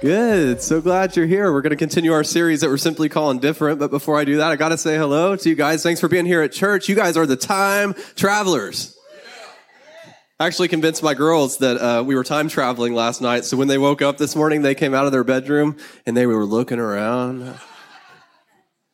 Good. So glad you're here. We're going to continue our series that we're simply calling Different. But before I do that, I got to say hello to you guys. Thanks for being here at church. You guys are the time travelers. I actually convinced my girls that uh, we were time traveling last night. So when they woke up this morning, they came out of their bedroom and they were looking around.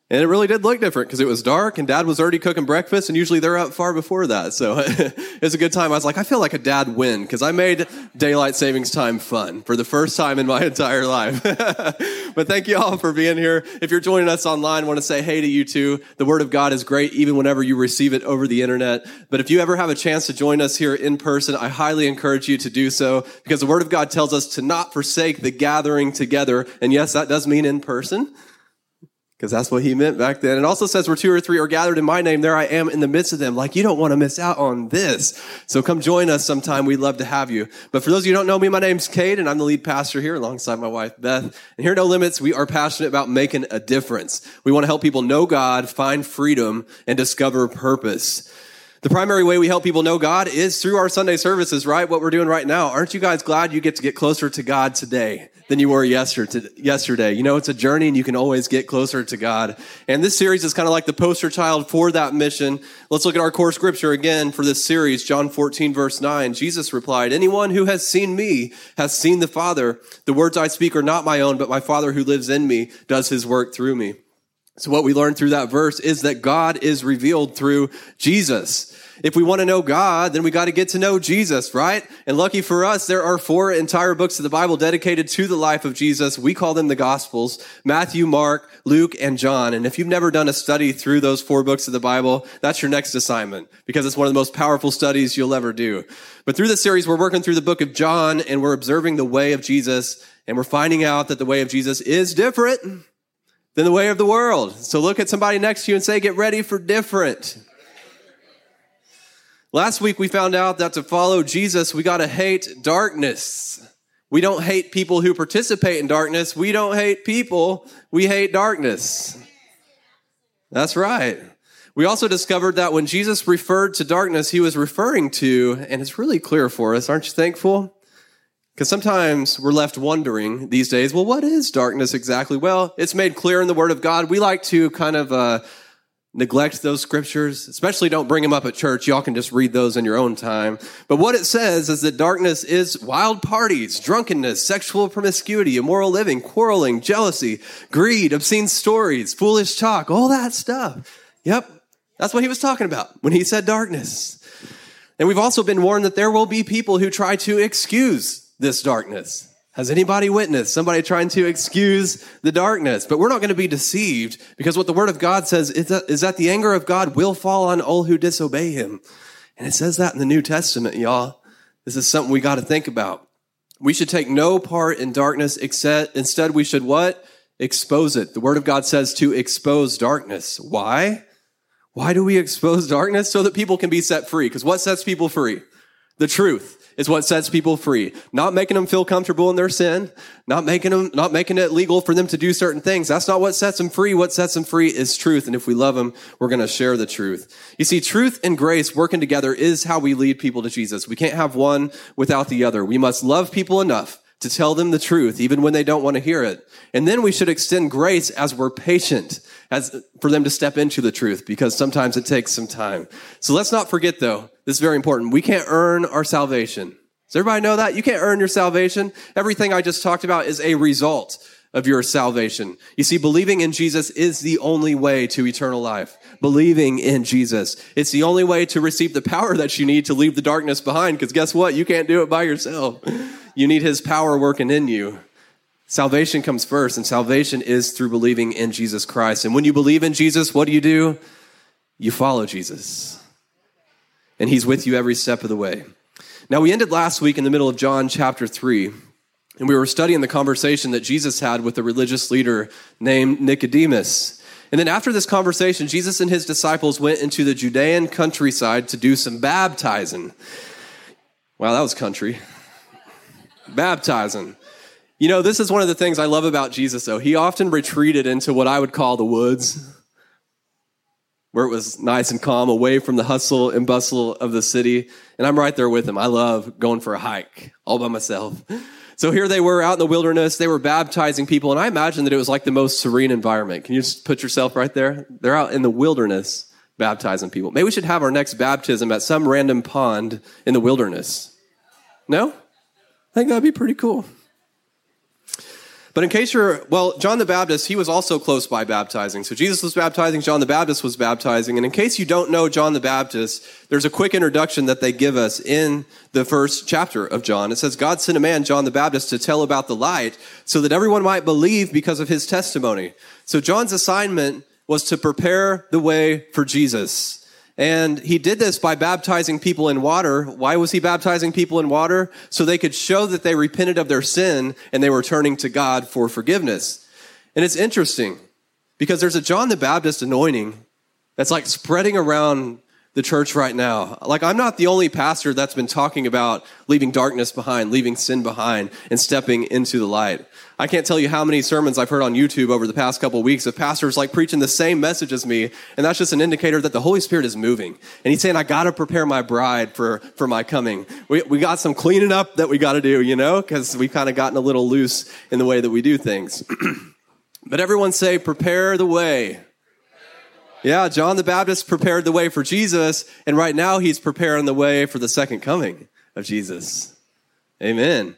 And it really did look different because it was dark and dad was already cooking breakfast and usually they're up far before that. So it was a good time. I was like, I feel like a dad win because I made daylight savings time fun for the first time in my entire life. but thank you all for being here. If you're joining us online, I want to say hey to you too. The word of God is great even whenever you receive it over the internet. But if you ever have a chance to join us here in person, I highly encourage you to do so because the word of God tells us to not forsake the gathering together. And yes, that does mean in person because that's what he meant back then. It also says where two or three are gathered in my name, there I am in the midst of them. Like you don't want to miss out on this. So come join us sometime. We'd love to have you. But for those of you who don't know me, my name's Kate and I'm the lead pastor here alongside my wife, Beth. And here at No Limits, we are passionate about making a difference. We want to help people know God, find freedom, and discover purpose. The primary way we help people know God is through our Sunday services, right? What we're doing right now. Aren't you guys glad you get to get closer to God today than you were yesterday? You know, it's a journey and you can always get closer to God. And this series is kind of like the poster child for that mission. Let's look at our core scripture again for this series, John 14 verse 9. Jesus replied, anyone who has seen me has seen the Father. The words I speak are not my own, but my Father who lives in me does his work through me. So what we learn through that verse is that God is revealed through Jesus. If we want to know God, then we got to get to know Jesus, right? And lucky for us, there are four entire books of the Bible dedicated to the life of Jesus. We call them the Gospels, Matthew, Mark, Luke, and John. And if you've never done a study through those four books of the Bible, that's your next assignment because it's one of the most powerful studies you'll ever do. But through this series, we're working through the book of John and we're observing the way of Jesus and we're finding out that the way of Jesus is different than the way of the world. So look at somebody next to you and say, get ready for different. Last week we found out that to follow Jesus, we got to hate darkness. We don't hate people who participate in darkness. We don't hate people. We hate darkness. That's right. We also discovered that when Jesus referred to darkness, he was referring to, and it's really clear for us, aren't you thankful? Because sometimes we're left wondering these days, well, what is darkness exactly? Well, it's made clear in the Word of God. We like to kind of uh, neglect those scriptures, especially don't bring them up at church. Y'all can just read those in your own time. But what it says is that darkness is wild parties, drunkenness, sexual promiscuity, immoral living, quarreling, jealousy, greed, obscene stories, foolish talk, all that stuff. Yep, that's what he was talking about when he said darkness. And we've also been warned that there will be people who try to excuse this darkness? Has anybody witnessed somebody trying to excuse the darkness? But we're not going to be deceived because what the word of God says is that, is that the anger of God will fall on all who disobey him. And it says that in the New Testament, y'all. This is something we got to think about. We should take no part in darkness except instead we should what? Expose it. The word of God says to expose darkness. Why? Why do we expose darkness? So that people can be set free. Because what sets people free? The truth is what sets people free. Not making them feel comfortable in their sin, not making them, not making it legal for them to do certain things. That's not what sets them free. What sets them free is truth. And if we love them, we're going to share the truth. You see, truth and grace working together is how we lead people to Jesus. We can't have one without the other. We must love people enough to tell them the truth, even when they don't want to hear it. And then we should extend grace as we're patient as for them to step into the truth because sometimes it takes some time. So let's not forget though, this is very important. We can't earn our salvation. Does everybody know that? You can't earn your salvation. Everything I just talked about is a result of your salvation. You see, believing in Jesus is the only way to eternal life. Believing in Jesus. It's the only way to receive the power that you need to leave the darkness behind. Because guess what? You can't do it by yourself. You need his power working in you. Salvation comes first, and salvation is through believing in Jesus Christ. And when you believe in Jesus, what do you do? You follow Jesus. And he's with you every step of the way. Now, we ended last week in the middle of John chapter 3, and we were studying the conversation that Jesus had with a religious leader named Nicodemus. And then after this conversation, Jesus and his disciples went into the Judean countryside to do some baptizing. Wow, that was country. Baptizing. You know, this is one of the things I love about Jesus, though. He often retreated into what I would call the woods, where it was nice and calm, away from the hustle and bustle of the city. And I'm right there with him. I love going for a hike all by myself. So here they were out in the wilderness. They were baptizing people. And I imagine that it was like the most serene environment. Can you just put yourself right there? They're out in the wilderness baptizing people. Maybe we should have our next baptism at some random pond in the wilderness. No? Think that'd be pretty cool. But in case you're, well, John the Baptist, he was also close by baptizing. So Jesus was baptizing, John the Baptist was baptizing. And in case you don't know John the Baptist, there's a quick introduction that they give us in the first chapter of John. It says, God sent a man, John the Baptist, to tell about the light so that everyone might believe because of his testimony. So John's assignment was to prepare the way for Jesus. And he did this by baptizing people in water. Why was he baptizing people in water? So they could show that they repented of their sin and they were turning to God for forgiveness. And it's interesting because there's a John the Baptist anointing that's like spreading around the church right now. Like, I'm not the only pastor that's been talking about leaving darkness behind, leaving sin behind, and stepping into the light. I can't tell you how many sermons I've heard on YouTube over the past couple of weeks of pastors like preaching the same message as me, and that's just an indicator that the Holy Spirit is moving. And He's saying, I gotta prepare my bride for, for my coming. We, we got some cleaning up that we gotta do, you know, because we've kind of gotten a little loose in the way that we do things. but everyone say, prepare the way. Yeah, John the Baptist prepared the way for Jesus, and right now he's preparing the way for the second coming of Jesus. Amen.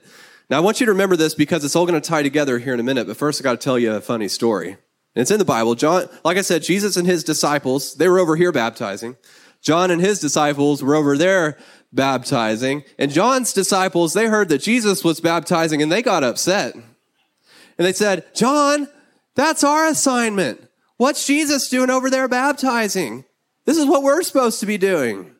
Now, I want you to remember this because it's all going to tie together here in a minute, but first I got to tell you a funny story. And it's in the Bible. John, like I said, Jesus and his disciples, they were over here baptizing. John and his disciples were over there baptizing. And John's disciples, they heard that Jesus was baptizing and they got upset. And they said, John, that's our assignment. What's Jesus doing over there baptizing? This is what we're supposed to be doing.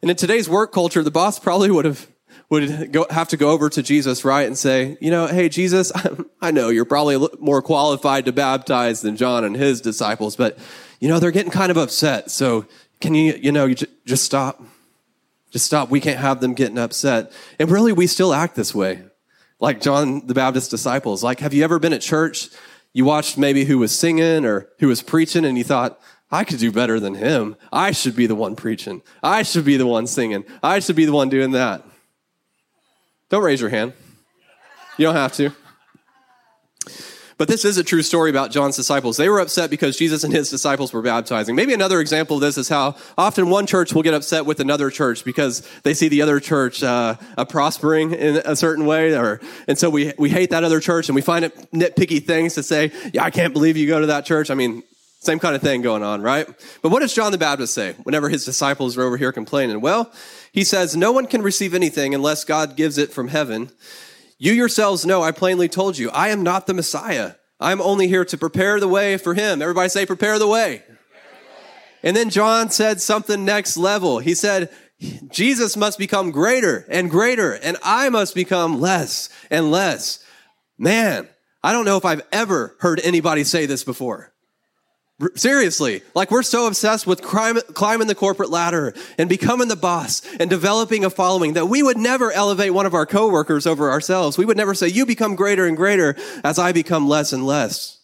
And in today's work culture, the boss probably would have would go, have to go over to Jesus, right, and say, you know, hey, Jesus, I know you're probably more qualified to baptize than John and his disciples, but, you know, they're getting kind of upset. So can you, you know, you just stop? Just stop. We can't have them getting upset. And really, we still act this way. Like John the Baptist disciples. Like, have you ever been at church you watched maybe who was singing or who was preaching and you thought, I could do better than him. I should be the one preaching. I should be the one singing. I should be the one doing that. Don't raise your hand. You don't have to. But this is a true story about John's disciples. They were upset because Jesus and his disciples were baptizing. Maybe another example of this is how often one church will get upset with another church because they see the other church uh, uh, prospering in a certain way, or and so we we hate that other church and we find it nitpicky things to say. Yeah, I can't believe you go to that church. I mean, same kind of thing going on, right? But what does John the Baptist say whenever his disciples are over here complaining? Well, he says, No one can receive anything unless God gives it from heaven. You yourselves know, I plainly told you, I am not the Messiah. I'm only here to prepare the way for him. Everybody say, prepare the way. And then John said something next level. He said, Jesus must become greater and greater, and I must become less and less. Man, I don't know if I've ever heard anybody say this before. Seriously, like we're so obsessed with climbing the corporate ladder and becoming the boss and developing a following that we would never elevate one of our coworkers over ourselves. We would never say, you become greater and greater as I become less and less.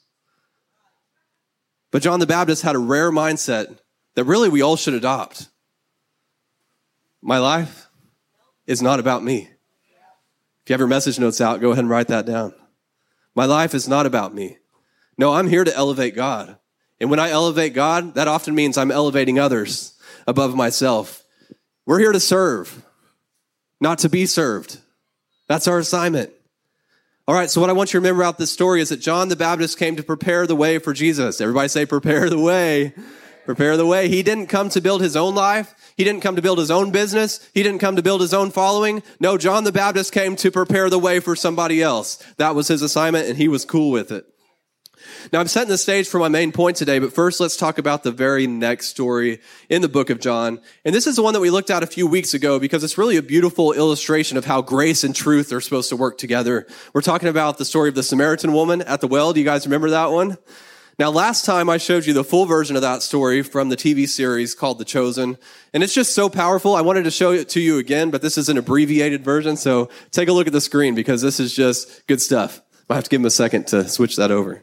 But John the Baptist had a rare mindset that really we all should adopt. My life is not about me. If you have your message notes out, go ahead and write that down. My life is not about me. No, I'm here to elevate God. And when I elevate God, that often means I'm elevating others above myself. We're here to serve, not to be served. That's our assignment. All right, so what I want you to remember about this story is that John the Baptist came to prepare the way for Jesus. Everybody say, prepare the way. Prepare the way. He didn't come to build his own life. He didn't come to build his own business. He didn't come to build his own following. No, John the Baptist came to prepare the way for somebody else. That was his assignment, and he was cool with it. Now, I'm setting the stage for my main point today, but first let's talk about the very next story in the book of John. And this is the one that we looked at a few weeks ago because it's really a beautiful illustration of how grace and truth are supposed to work together. We're talking about the story of the Samaritan woman at the well. Do you guys remember that one? Now, last time I showed you the full version of that story from the TV series called The Chosen, and it's just so powerful. I wanted to show it to you again, but this is an abbreviated version, so take a look at the screen because this is just good stuff. I have to give him a second to switch that over.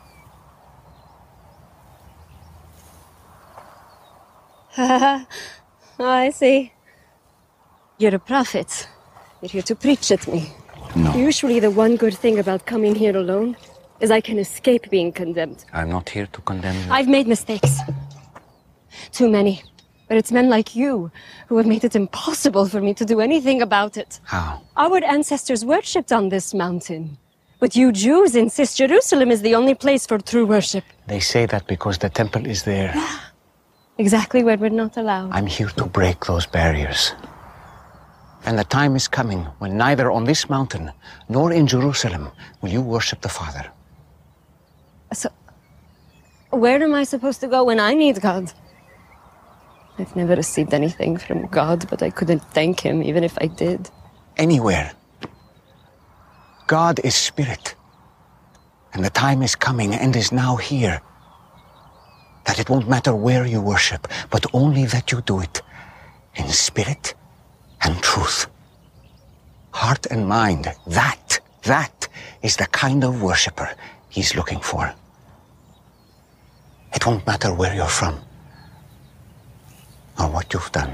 oh, I see. You're a prophet. You're here to preach at me. No. Usually, the one good thing about coming here alone is I can escape being condemned. I'm not here to condemn you. I've made mistakes. Too many. But it's men like you who have made it impossible for me to do anything about it. How? Our ancestors worshipped on this mountain. But you Jews insist Jerusalem is the only place for true worship. They say that because the temple is there. Exactly where we're not allowed. I'm here to break those barriers. And the time is coming when neither on this mountain nor in Jerusalem will you worship the Father. So, where am I supposed to go when I need God? I've never received anything from God, but I couldn't thank Him even if I did. Anywhere. God is spirit. And the time is coming and is now here that it won't matter where you worship, but only that you do it in spirit and truth. Heart and mind, that, that is the kind of worshiper he's looking for. It won't matter where you're from or what you've done.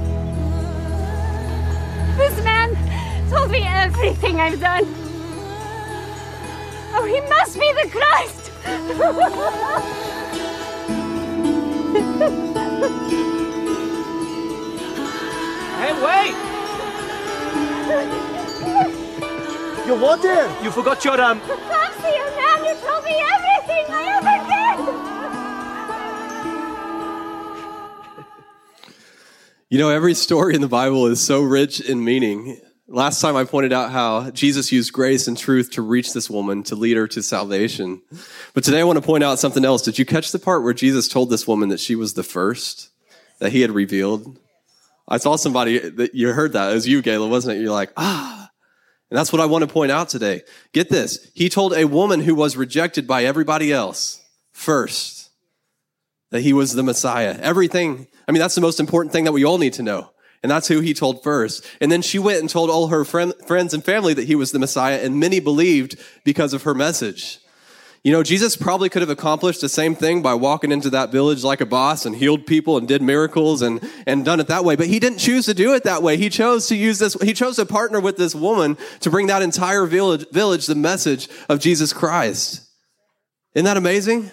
Told me everything I've done. Oh, he must be the Christ! Hey, wait! You what there? You forgot your um. Thanks to man. You told me everything I ever did. You know, every story in the Bible is so rich in meaning. Last time I pointed out how Jesus used grace and truth to reach this woman, to lead her to salvation. But today I want to point out something else. Did you catch the part where Jesus told this woman that she was the first that he had revealed? I saw somebody that you heard that. It was you, Gayla, wasn't it? You're like, ah. And that's what I want to point out today. Get this. He told a woman who was rejected by everybody else first that he was the Messiah. Everything. I mean, that's the most important thing that we all need to know. And that's who he told first. And then she went and told all her friend, friends and family that he was the Messiah, and many believed because of her message. You know, Jesus probably could have accomplished the same thing by walking into that village like a boss and healed people and did miracles and, and done it that way. But he didn't choose to do it that way. He chose to use this, he chose to partner with this woman to bring that entire village, village the message of Jesus Christ. Isn't that amazing?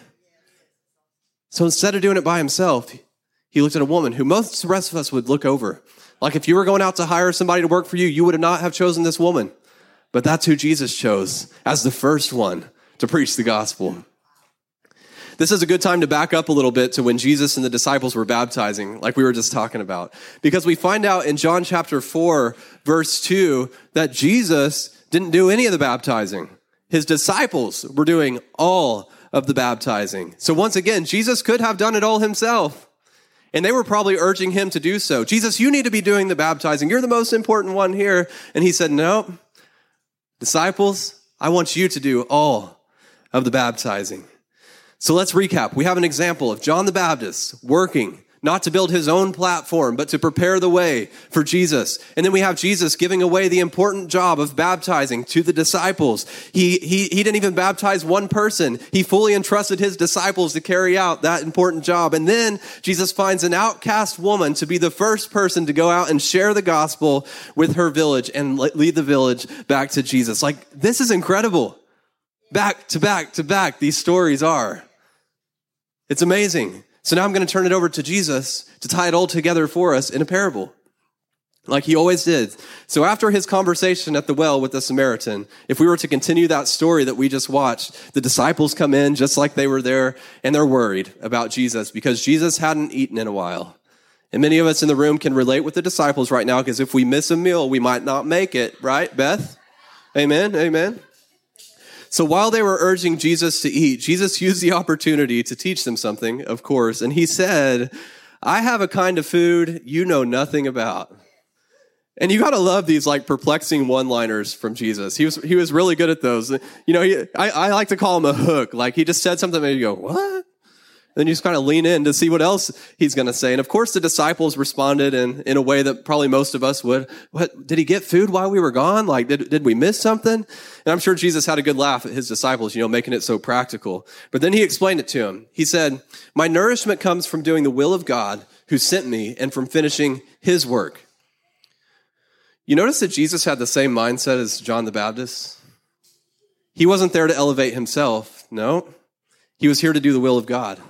So instead of doing it by himself, he looked at a woman who most of the rest of us would look over. Like if you were going out to hire somebody to work for you, you would not have chosen this woman. But that's who Jesus chose as the first one to preach the gospel. This is a good time to back up a little bit to when Jesus and the disciples were baptizing, like we were just talking about. Because we find out in John chapter 4, verse 2, that Jesus didn't do any of the baptizing. His disciples were doing all of the baptizing. So once again, Jesus could have done it all himself. And they were probably urging him to do so. Jesus, you need to be doing the baptizing. You're the most important one here. And he said, No, disciples, I want you to do all of the baptizing. So let's recap. We have an example of John the Baptist working not to build his own platform, but to prepare the way for Jesus. And then we have Jesus giving away the important job of baptizing to the disciples. He, he, he didn't even baptize one person. He fully entrusted his disciples to carry out that important job. And then Jesus finds an outcast woman to be the first person to go out and share the gospel with her village and lead the village back to Jesus. Like, this is incredible. Back to back to back, these stories are. It's amazing. So now I'm going to turn it over to Jesus to tie it all together for us in a parable. Like he always did. So after his conversation at the well with the Samaritan, if we were to continue that story that we just watched, the disciples come in just like they were there and they're worried about Jesus because Jesus hadn't eaten in a while. And many of us in the room can relate with the disciples right now because if we miss a meal, we might not make it, right, Beth? Amen. Amen. So while they were urging Jesus to eat, Jesus used the opportunity to teach them something, of course. And he said, I have a kind of food you know nothing about. And you gotta love these like perplexing one-liners from Jesus. He was he was really good at those. You know, he, I, I like to call him a hook. Like he just said something and you go, what? Then you just kind of lean in to see what else he's going to say. And of course, the disciples responded in, in a way that probably most of us would. What, did he get food while we were gone? Like, did, did we miss something? And I'm sure Jesus had a good laugh at his disciples, you know, making it so practical. But then he explained it to him. He said, my nourishment comes from doing the will of God who sent me and from finishing his work. You notice that Jesus had the same mindset as John the Baptist? He wasn't there to elevate himself. No. He was here to do the will of God.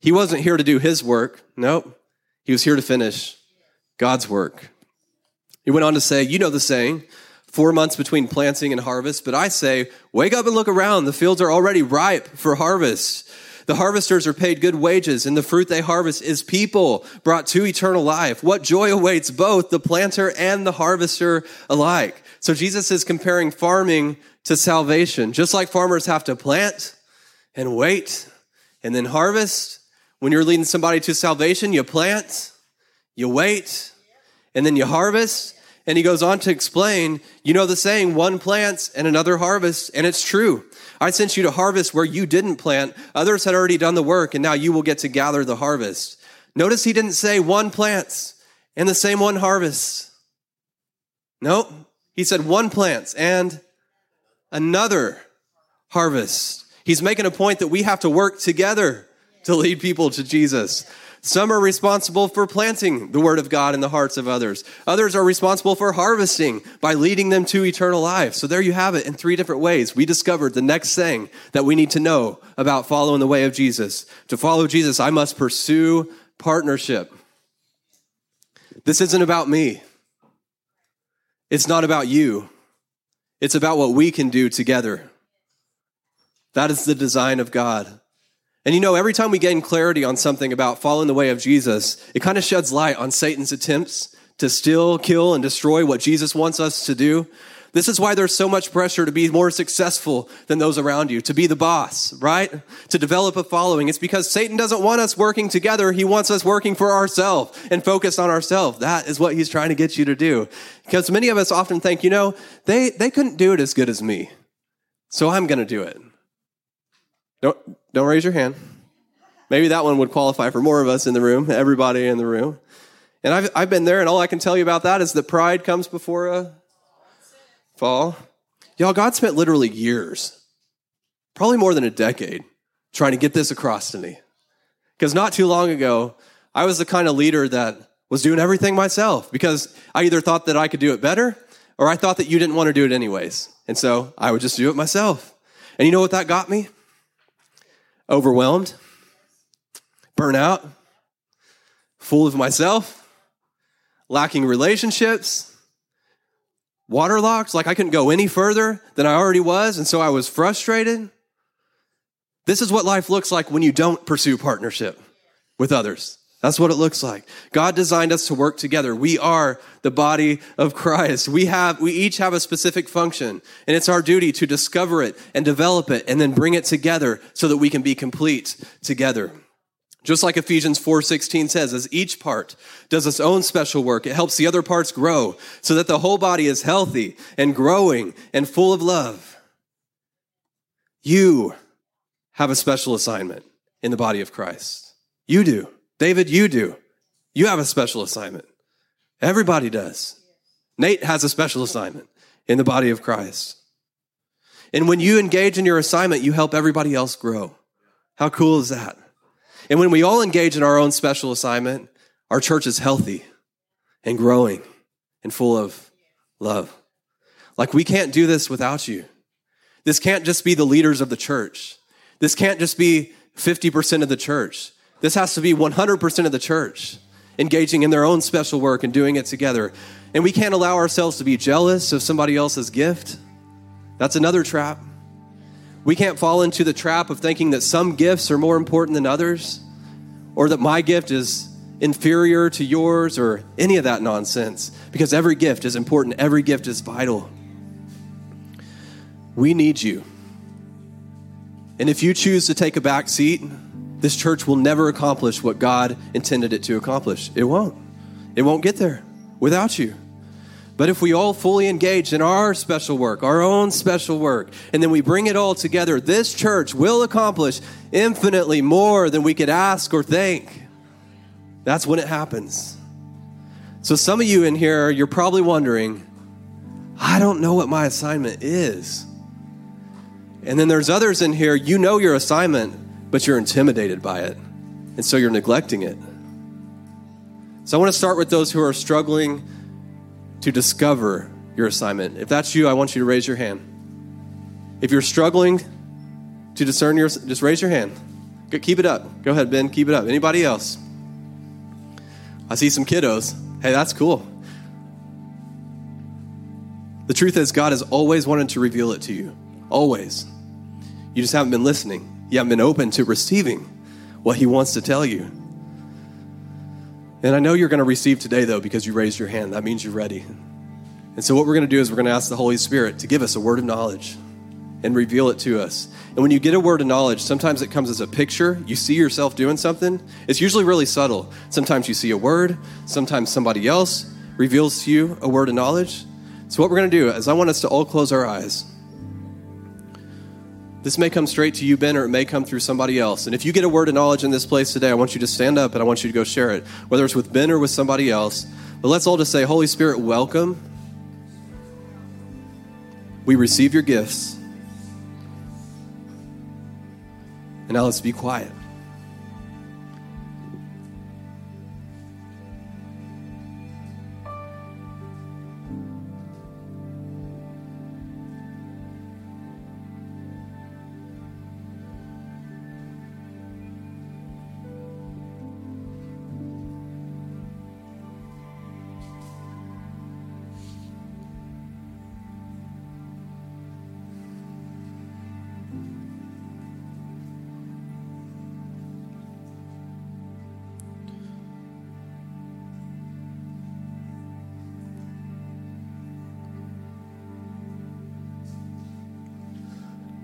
He wasn't here to do his work. Nope. He was here to finish God's work. He went on to say, You know the saying, four months between planting and harvest, but I say, Wake up and look around. The fields are already ripe for harvest. The harvesters are paid good wages, and the fruit they harvest is people brought to eternal life. What joy awaits both the planter and the harvester alike. So Jesus is comparing farming to salvation. Just like farmers have to plant and wait and then harvest, when you're leading somebody to salvation, you plant, you wait, and then you harvest. And he goes on to explain, you know the saying, one plants and another harvests, and it's true. I sent you to harvest where you didn't plant. Others had already done the work, and now you will get to gather the harvest. Notice he didn't say one plants and the same one harvests. Nope. He said one plants and another harvest. He's making a point that we have to work together to lead people to Jesus. Some are responsible for planting the word of God in the hearts of others. Others are responsible for harvesting by leading them to eternal life. So there you have it in three different ways. We discovered the next thing that we need to know about following the way of Jesus. To follow Jesus, I must pursue partnership. This isn't about me. It's not about you. It's about what we can do together. That is the design of God. And you know, every time we gain clarity on something about following the way of Jesus, it kind of sheds light on Satan's attempts to steal, kill, and destroy what Jesus wants us to do. This is why there's so much pressure to be more successful than those around you, to be the boss, right? To develop a following. It's because Satan doesn't want us working together. He wants us working for ourselves and focused on ourselves. That is what he's trying to get you to do. Because many of us often think, you know, they, they couldn't do it as good as me. So I'm going to do it. Don't, don't raise your hand. Maybe that one would qualify for more of us in the room, everybody in the room. And I've, I've been there, and all I can tell you about that is that pride comes before a fall. Y'all, God spent literally years, probably more than a decade, trying to get this across to me. Because not too long ago, I was the kind of leader that was doing everything myself because I either thought that I could do it better or I thought that you didn't want to do it anyways. And so I would just do it myself. And you know what that got me? Overwhelmed, burnout, full of myself, lacking relationships, waterlocked, like I couldn't go any further than I already was, and so I was frustrated. This is what life looks like when you don't pursue partnership with others. That's what it looks like. God designed us to work together. We are the body of Christ. We have, we each have a specific function and it's our duty to discover it and develop it and then bring it together so that we can be complete together. Just like Ephesians 4:16 says, as each part does its own special work, it helps the other parts grow so that the whole body is healthy and growing and full of love. You have a special assignment in the body of Christ. You do. David, you do. You have a special assignment. Everybody does. Nate has a special assignment in the body of Christ. And when you engage in your assignment, you help everybody else grow. How cool is that? And when we all engage in our own special assignment, our church is healthy and growing and full of love. Like we can't do this without you. This can't just be the leaders of the church. This can't just be 50% of the church. This has to be 100% of the church engaging in their own special work and doing it together. And we can't allow ourselves to be jealous of somebody else's gift. That's another trap. We can't fall into the trap of thinking that some gifts are more important than others or that my gift is inferior to yours or any of that nonsense because every gift is important, every gift is vital. We need you. And if you choose to take a back seat, this church will never accomplish what God intended it to accomplish. It won't. It won't get there without you. But if we all fully engage in our special work, our own special work, and then we bring it all together, this church will accomplish infinitely more than we could ask or think. That's when it happens. So, some of you in here, you're probably wondering, I don't know what my assignment is. And then there's others in here, you know your assignment, but you're intimidated by it. And so you're neglecting it. So, I want to start with those who are struggling to discover your assignment. If that's you, I want you to raise your hand. If you're struggling to discern your, just raise your hand. Keep it up. Go ahead, Ben. Keep it up. Anybody else? I see some kiddos. Hey, that's cool. The truth is, God has always wanted to reveal it to you. Always. You just haven't been listening. You haven't been open to receiving what He wants to tell you. And I know you're going to receive today, though, because you raised your hand. That means you're ready. And so, what we're going to do is we're going to ask the Holy Spirit to give us a word of knowledge and reveal it to us. And when you get a word of knowledge, sometimes it comes as a picture. You see yourself doing something. It's usually really subtle. Sometimes you see a word, sometimes somebody else reveals to you a word of knowledge. So, what we're going to do is I want us to all close our eyes. This may come straight to you, Ben, or it may come through somebody else. And if you get a word of knowledge in this place today, I want you to stand up and I want you to go share it, whether it's with Ben or with somebody else. But let's all just say, Holy Spirit, welcome. We receive your gifts. And now let's be quiet.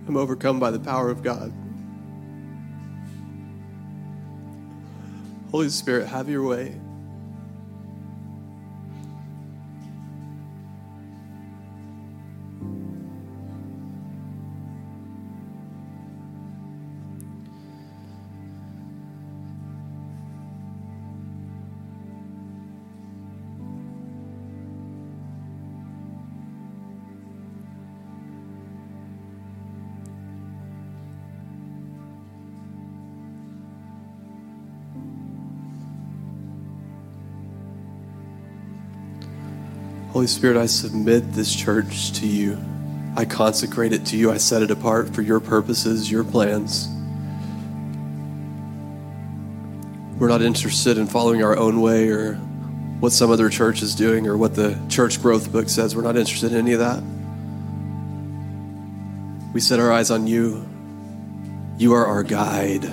I'm overcome by the power of God. Holy Spirit, have your way. Holy Spirit, I submit this church to you. I consecrate it to you. I set it apart for your purposes, your plans. We're not interested in following our own way or what some other church is doing or what the church growth book says. We're not interested in any of that. We set our eyes on you. You are our guide.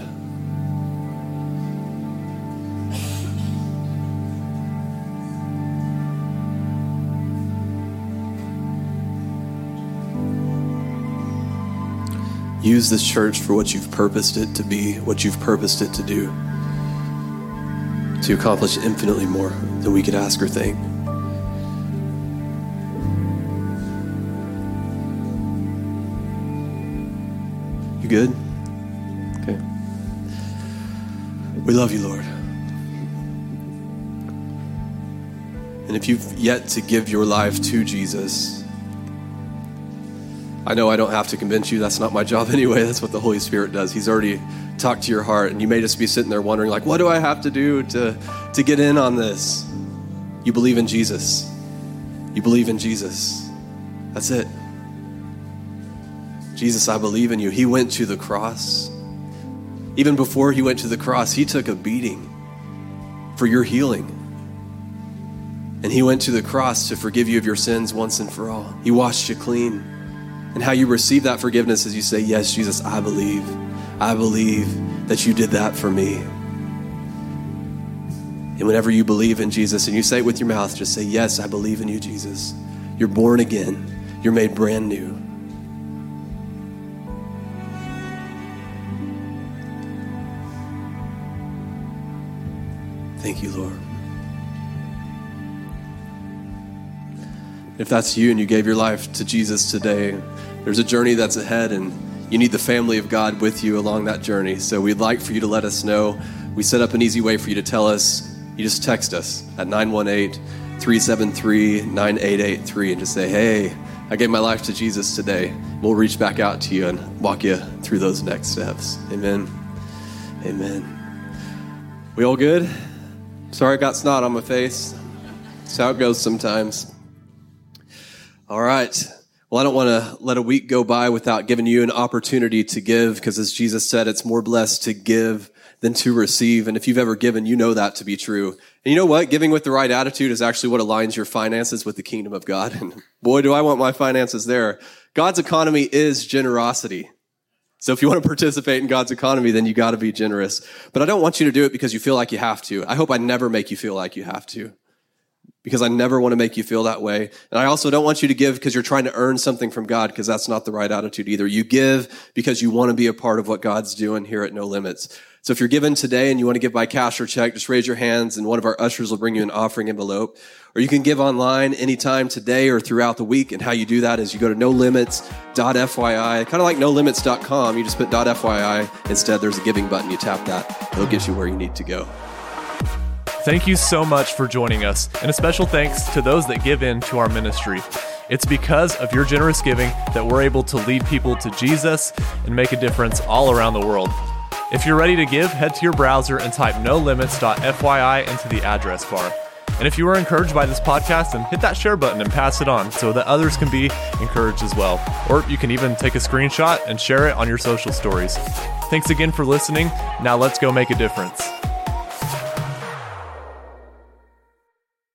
Use this church for what you've purposed it to be, what you've purposed it to do, to accomplish infinitely more than we could ask or think. You good? Okay. We love you, Lord. And if you've yet to give your life to Jesus, I know I don't have to convince you. That's not my job anyway. That's what the Holy Spirit does. He's already talked to your heart, and you may just be sitting there wondering, like, what do I have to do to, to get in on this? You believe in Jesus. You believe in Jesus. That's it. Jesus, I believe in you. He went to the cross. Even before he went to the cross, he took a beating for your healing. And he went to the cross to forgive you of your sins once and for all. He washed you clean and how you receive that forgiveness is you say, Yes, Jesus, I believe. I believe that you did that for me. And whenever you believe in Jesus and you say it with your mouth, just say, Yes, I believe in you, Jesus. You're born again, you're made brand new. Thank you, Lord. If that's you and you gave your life to Jesus today, there's a journey that's ahead and you need the family of God with you along that journey. So we'd like for you to let us know. We set up an easy way for you to tell us. You just text us at 918 373 9883 and just say, hey, I gave my life to Jesus today. We'll reach back out to you and walk you through those next steps. Amen. Amen. We all good? Sorry I got snot on my face. That's how it goes sometimes. All right. Well, I don't want to let a week go by without giving you an opportunity to give because as Jesus said, it's more blessed to give than to receive. And if you've ever given, you know that to be true. And you know what? Giving with the right attitude is actually what aligns your finances with the kingdom of God. And boy, do I want my finances there. God's economy is generosity. So if you want to participate in God's economy, then you got to be generous. But I don't want you to do it because you feel like you have to. I hope I never make you feel like you have to because I never want to make you feel that way. And I also don't want you to give because you're trying to earn something from God because that's not the right attitude either. You give because you want to be a part of what God's doing here at No Limits. So if you're given today and you want to give by cash or check, just raise your hands and one of our ushers will bring you an offering envelope. Or you can give online anytime today or throughout the week. And how you do that is you go to nolimits.fyi, kind of like nolimits.com. You just put .fyi instead. There's a giving button. You tap that. It'll get you where you need to go. Thank you so much for joining us, and a special thanks to those that give in to our ministry. It's because of your generous giving that we're able to lead people to Jesus and make a difference all around the world. If you're ready to give, head to your browser and type nolimits.fyi into the address bar. And if you were encouraged by this podcast, then hit that share button and pass it on so that others can be encouraged as well. Or you can even take a screenshot and share it on your social stories. Thanks again for listening. Now let's go make a difference.